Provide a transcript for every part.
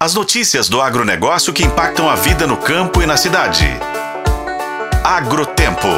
As notícias do agronegócio que impactam a vida no campo e na cidade. Agrotempo.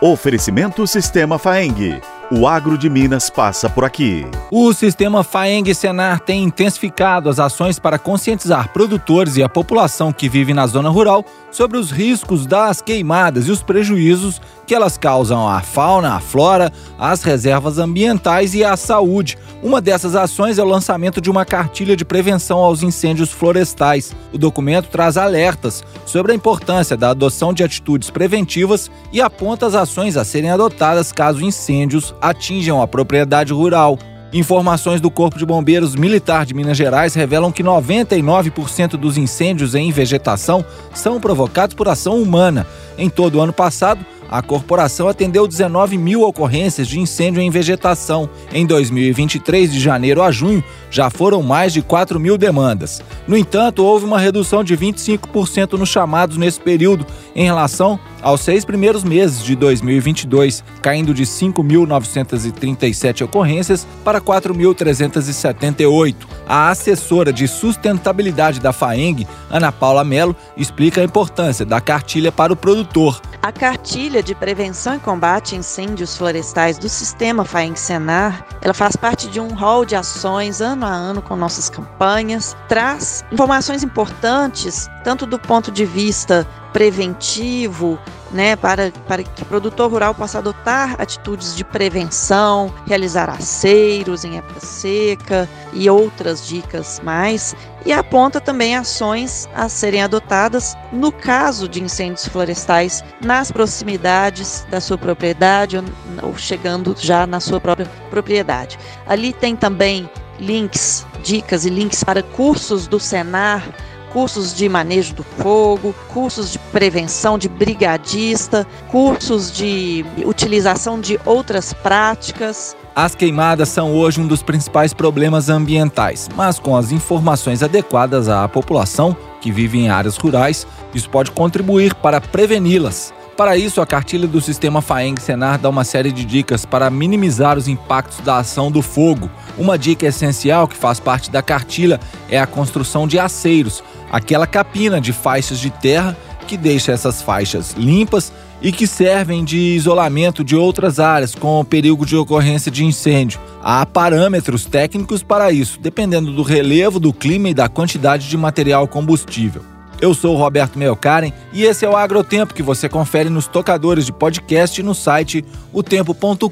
Oferecimento Sistema Faeng. O agro de Minas passa por aqui. O sistema Faeng Senar tem intensificado as ações para conscientizar produtores e a população que vive na zona rural sobre os riscos das queimadas e os prejuízos que elas causam à fauna, à flora, às reservas ambientais e à saúde. Uma dessas ações é o lançamento de uma cartilha de prevenção aos incêndios florestais. O documento traz alertas sobre a importância da adoção de atitudes preventivas e aponta as ações a serem adotadas caso incêndios atinjam a propriedade rural. Informações do Corpo de Bombeiros Militar de Minas Gerais revelam que 99% dos incêndios em vegetação são provocados por ação humana. Em todo o ano passado, a corporação atendeu 19 mil ocorrências de incêndio em vegetação. Em 2023, de janeiro a junho, já foram mais de 4 mil demandas. No entanto, houve uma redução de 25% nos chamados nesse período, em relação aos seis primeiros meses de 2022, caindo de 5.937 ocorrências para 4.378. A assessora de sustentabilidade da FAENG, Ana Paula Melo, explica a importância da cartilha para o produtor. A cartilha de prevenção e combate a incêndios florestais do sistema FAENG Senar, ela faz parte de um rol de ações ano a ano com nossas campanhas, traz informações importantes tanto do ponto de vista preventivo, né, para, para que o produtor rural possa adotar atitudes de prevenção, realizar aceiros em época seca e outras dicas mais, e aponta também ações a serem adotadas no caso de incêndios florestais nas proximidades da sua propriedade ou chegando já na sua própria propriedade. Ali tem também links, dicas e links para cursos do Senar cursos de manejo do fogo, cursos de prevenção de brigadista, cursos de utilização de outras práticas. As queimadas são hoje um dos principais problemas ambientais, mas com as informações adequadas à população que vive em áreas rurais, isso pode contribuir para preveni-las. Para isso, a cartilha do sistema FAENG Senar dá uma série de dicas para minimizar os impactos da ação do fogo. Uma dica essencial que faz parte da cartilha é a construção de aceiros, aquela capina de faixas de terra que deixa essas faixas limpas e que servem de isolamento de outras áreas com perigo de ocorrência de incêndio. Há parâmetros técnicos para isso, dependendo do relevo, do clima e da quantidade de material combustível. Eu sou o Roberto Meocaren e esse é o Agrotempo que você confere nos tocadores de podcast no site otempo.com.br.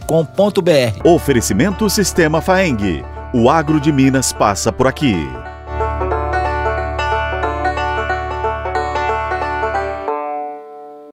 Oferecimento Sistema Faeng. O agro de Minas passa por aqui.